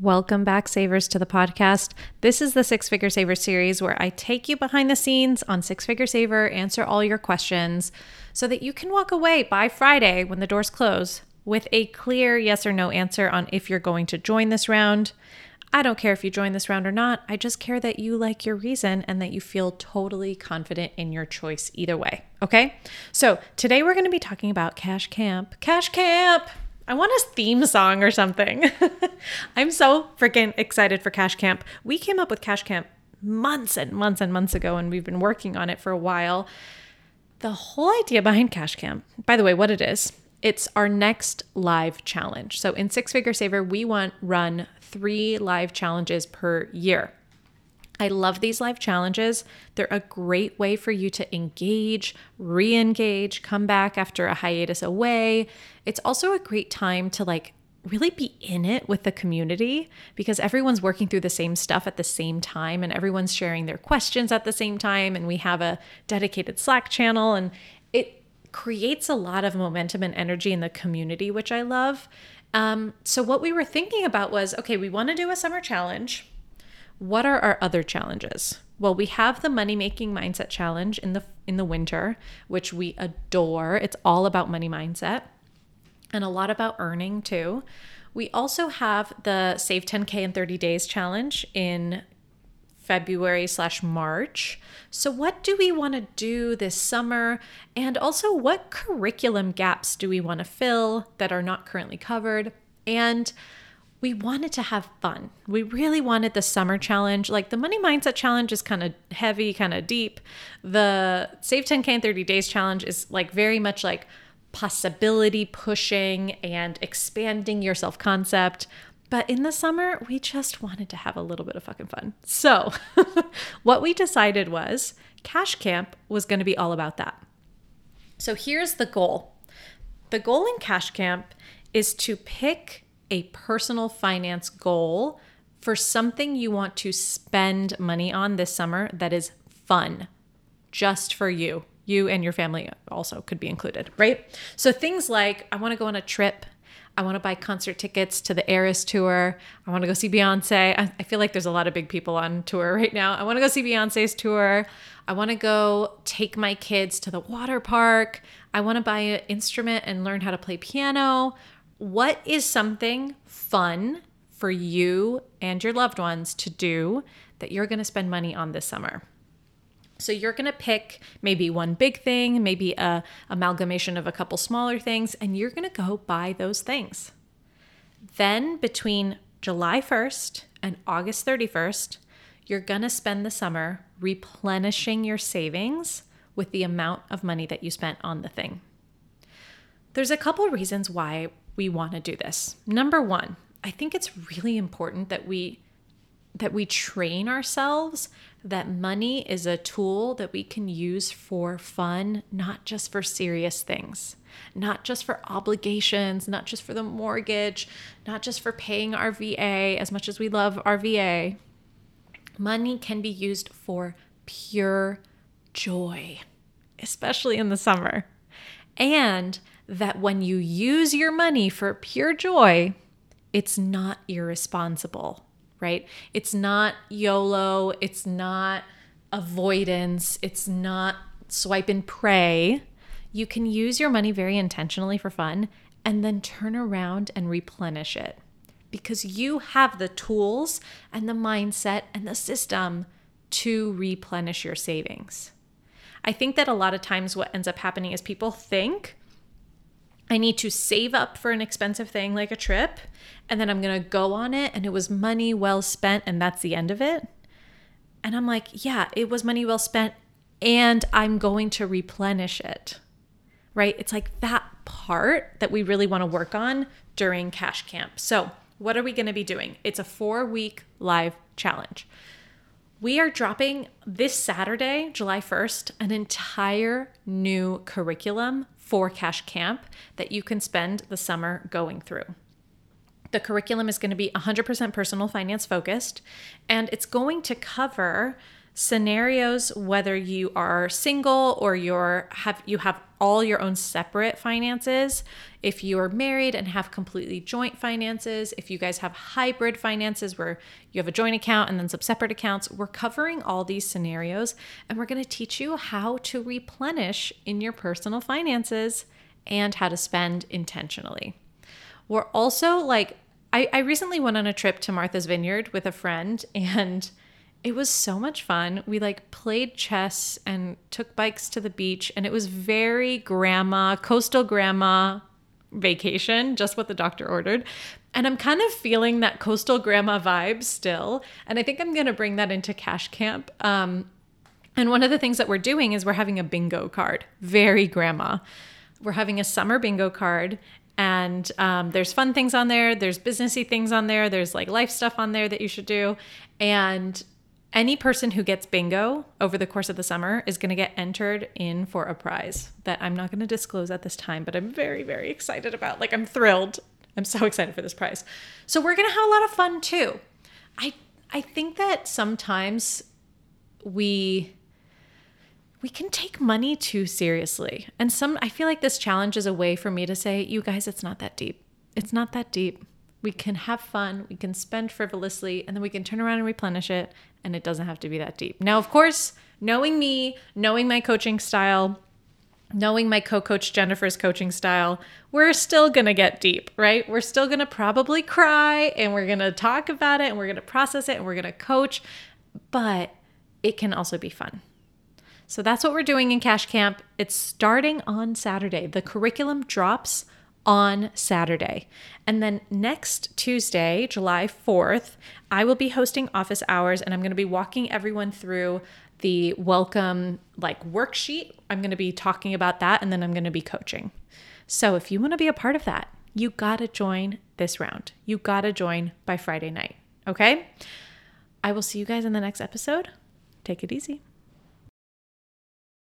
Welcome back, savers, to the podcast. This is the Six Figure Saver series where I take you behind the scenes on Six Figure Saver, answer all your questions so that you can walk away by Friday when the doors close with a clear yes or no answer on if you're going to join this round. I don't care if you join this round or not. I just care that you like your reason and that you feel totally confident in your choice either way. Okay? So today we're going to be talking about Cash Camp. Cash Camp! I want a theme song or something. I'm so freaking excited for Cash Camp. We came up with Cash Camp months and months and months ago, and we've been working on it for a while. The whole idea behind Cash Camp, by the way, what it is, it's our next live challenge. So in Six Figure Saver, we want run three live challenges per year. I love these live challenges. They're a great way for you to engage, re engage, come back after a hiatus away. It's also a great time to like really be in it with the community because everyone's working through the same stuff at the same time and everyone's sharing their questions at the same time. And we have a dedicated Slack channel and it creates a lot of momentum and energy in the community, which I love. Um, so, what we were thinking about was okay, we want to do a summer challenge what are our other challenges? Well, we have the money making mindset challenge in the in the winter, which we adore. It's all about money mindset and a lot about earning too. We also have the Save 10K in 30 Days challenge in February slash March. So, what do we want to do this summer? And also, what curriculum gaps do we want to fill that are not currently covered? And we wanted to have fun. We really wanted the summer challenge. Like the money mindset challenge is kind of heavy, kind of deep. The save 10K in 30 days challenge is like very much like possibility pushing and expanding your self concept. But in the summer, we just wanted to have a little bit of fucking fun. So, what we decided was Cash Camp was going to be all about that. So, here's the goal the goal in Cash Camp is to pick a personal finance goal for something you want to spend money on this summer that is fun just for you. You and your family also could be included, right? So things like I want to go on a trip. I want to buy concert tickets to the Eras tour. I want to go see Beyonce. I, I feel like there's a lot of big people on tour right now. I want to go see Beyonce's tour. I want to go take my kids to the water park. I want to buy an instrument and learn how to play piano, what is something fun for you and your loved ones to do that you're going to spend money on this summer? So you're going to pick maybe one big thing, maybe a amalgamation of a couple smaller things and you're going to go buy those things. Then between July 1st and August 31st, you're going to spend the summer replenishing your savings with the amount of money that you spent on the thing. There's a couple reasons why we want to do this. Number 1, I think it's really important that we that we train ourselves that money is a tool that we can use for fun, not just for serious things, not just for obligations, not just for the mortgage, not just for paying our VA as much as we love our VA. Money can be used for pure joy, especially in the summer. And that when you use your money for pure joy, it's not irresponsible, right? It's not YOLO, it's not avoidance, it's not swipe and pray. You can use your money very intentionally for fun and then turn around and replenish it because you have the tools and the mindset and the system to replenish your savings. I think that a lot of times what ends up happening is people think I need to save up for an expensive thing like a trip, and then I'm going to go on it, and it was money well spent, and that's the end of it. And I'm like, yeah, it was money well spent, and I'm going to replenish it, right? It's like that part that we really want to work on during Cash Camp. So, what are we going to be doing? It's a four week live challenge. We are dropping this Saturday, July 1st, an entire new curriculum for Cash Camp that you can spend the summer going through. The curriculum is going to be 100% personal finance focused, and it's going to cover scenarios whether you are single or you're have you have all your own separate finances if you are married and have completely joint finances if you guys have hybrid finances where you have a joint account and then some separate accounts we're covering all these scenarios and we're going to teach you how to replenish in your personal finances and how to spend intentionally. We're also like I, I recently went on a trip to martha's vineyard with a friend and it was so much fun. We like played chess and took bikes to the beach, and it was very grandma, coastal grandma vacation, just what the doctor ordered. And I'm kind of feeling that coastal grandma vibe still. And I think I'm going to bring that into Cash Camp. Um, and one of the things that we're doing is we're having a bingo card, very grandma. We're having a summer bingo card, and um, there's fun things on there, there's businessy things on there, there's like life stuff on there that you should do. And any person who gets bingo over the course of the summer is going to get entered in for a prize that I'm not going to disclose at this time, but I'm very, very excited about. Like, I'm thrilled. I'm so excited for this prize. So, we're going to have a lot of fun too. I, I think that sometimes we we can take money too seriously. And some I feel like this challenge is a way for me to say, you guys, it's not that deep. It's not that deep. We can have fun, we can spend frivolously, and then we can turn around and replenish it, and it doesn't have to be that deep. Now, of course, knowing me, knowing my coaching style, knowing my co coach Jennifer's coaching style, we're still gonna get deep, right? We're still gonna probably cry and we're gonna talk about it and we're gonna process it and we're gonna coach, but it can also be fun. So that's what we're doing in Cash Camp. It's starting on Saturday. The curriculum drops on Saturday. And then next Tuesday, July 4th, I will be hosting office hours and I'm going to be walking everyone through the welcome like worksheet. I'm going to be talking about that and then I'm going to be coaching. So if you want to be a part of that, you got to join this round. You got to join by Friday night. Okay? I will see you guys in the next episode. Take it easy.